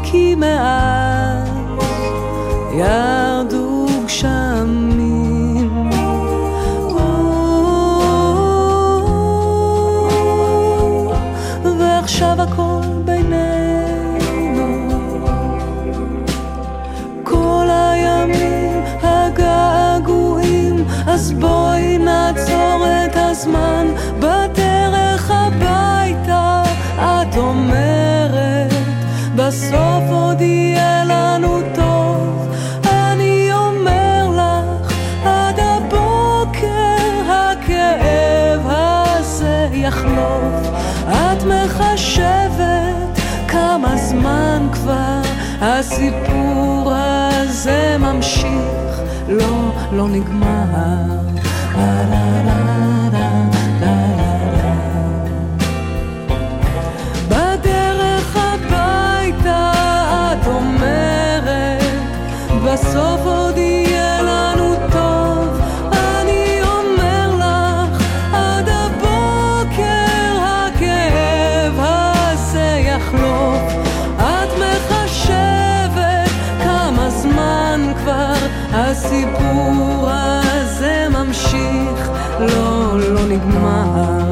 כי מאז ירדו בואי נעצור את הזמן בדרך הביתה. את אומרת בסוף עוד יהיה לנו טוב. אני אומר לך עד הבוקר הכאב הזה יחלוף. את מחשבת כמה זמן כבר הסיפור הזה ממשיך? לא, לא נגמר. בדרך הביתה את אומרת, בסוף נגמר.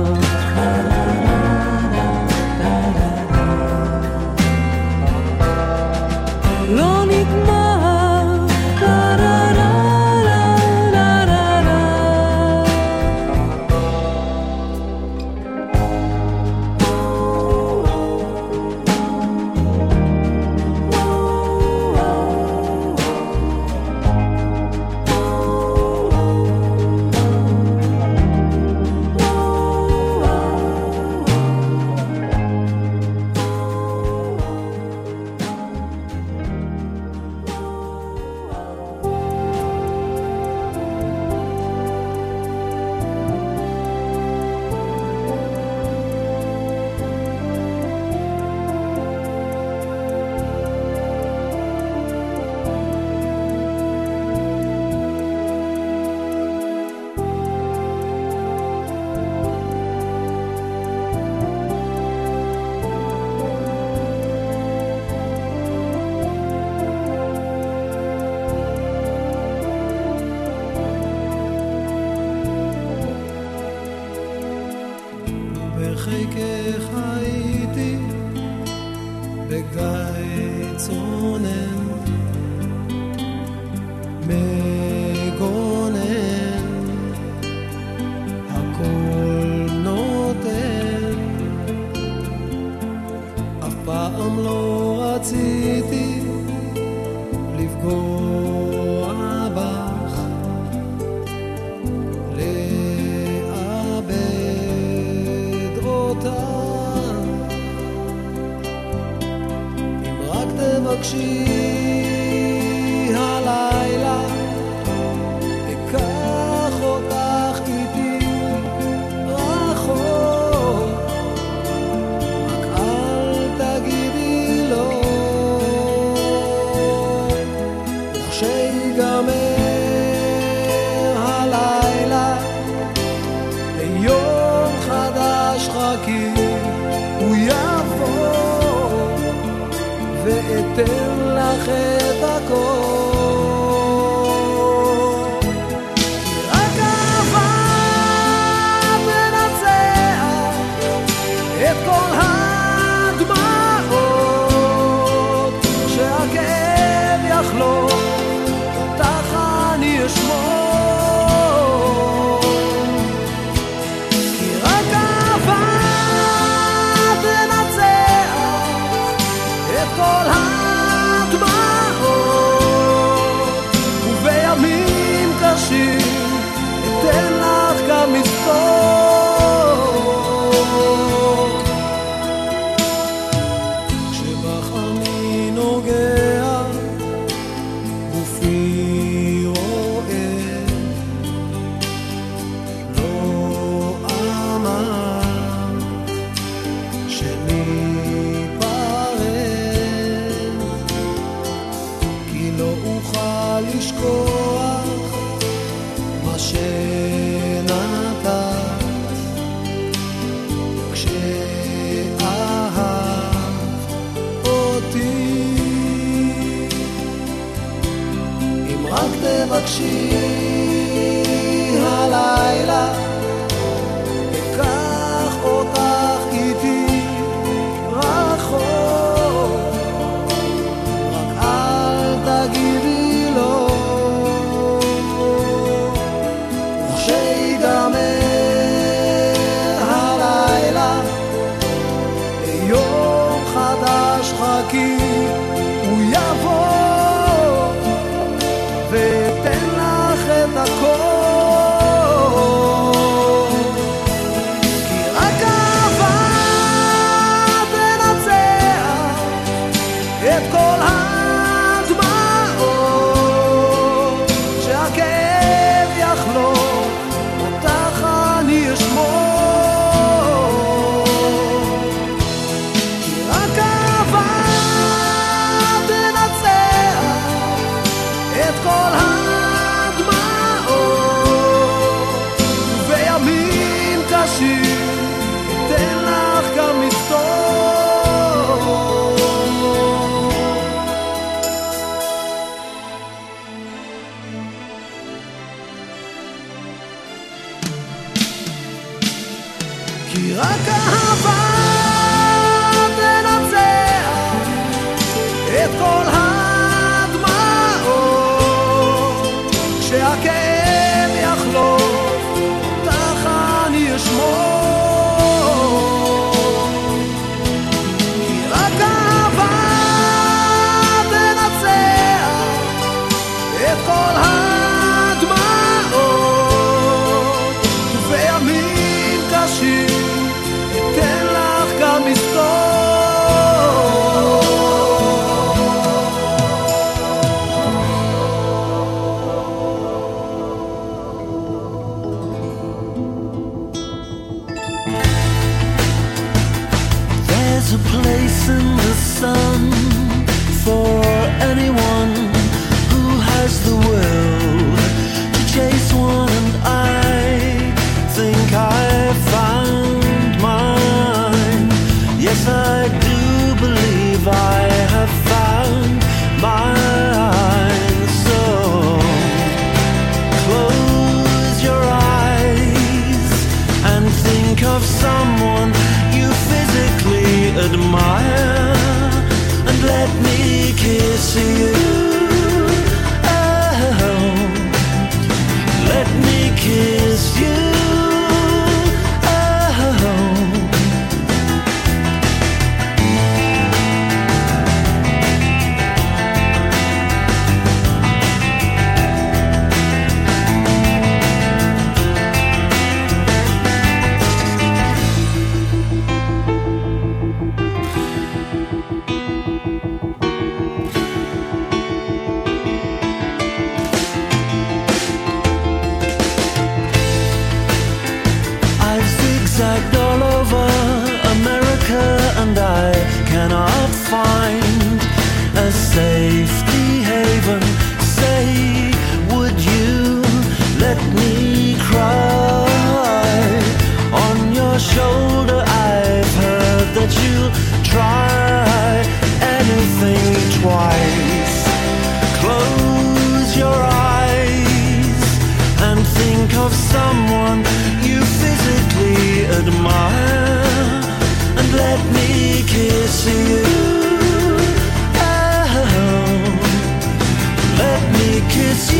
fun. Kiss you.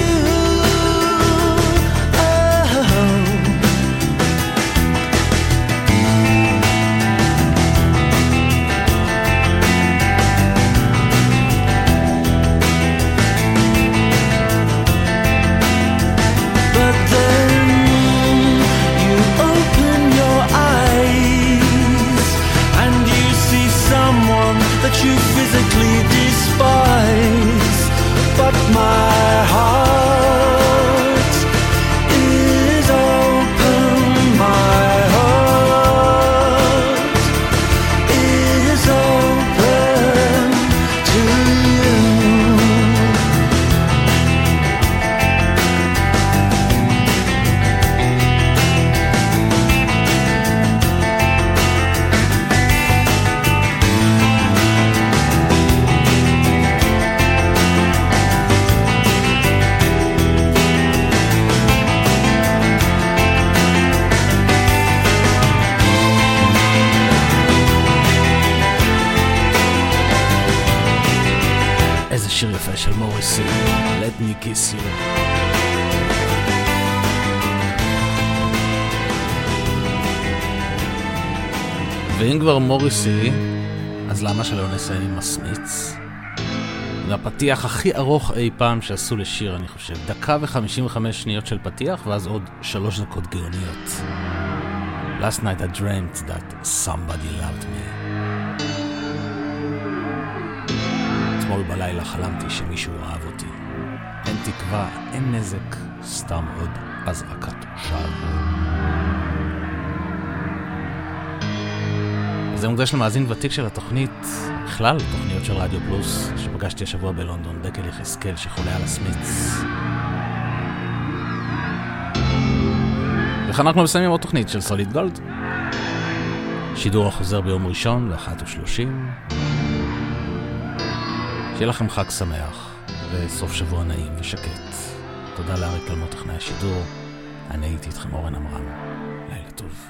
מוריסי, אז למה שלא נסיים עם הסמיץ? זה הפתיח הכי ארוך אי פעם שעשו לשיר, אני חושב. דקה וחמישים וחמש שניות של פתיח, ואז עוד שלוש דקות גאוניות. Last night I dreamt that somebody loved me. אתמול בלילה חלמתי שמישהו אהב אותי. אין תקווה, אין נזק, סתם עוד אזעקת שווא. זה מוקדש למאזין ותיק של התוכנית, בכלל תוכניות של רדיו פלוס, שפגשתי השבוע בלונדון, דקל יחזקאל שחולה על הסמיץ. וכאן אנחנו מסיימים עוד תוכנית של סוליד גולד. שידור החוזר ביום ראשון, ב-13:30. שיהיה לכם חג שמח וסוף שבוע נעים ושקט. תודה לאריק תלמוד טכנאי השידור. אני הייתי איתכם אורן עמרם. לילה טוב.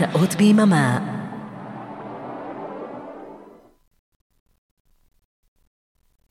שעות ביממה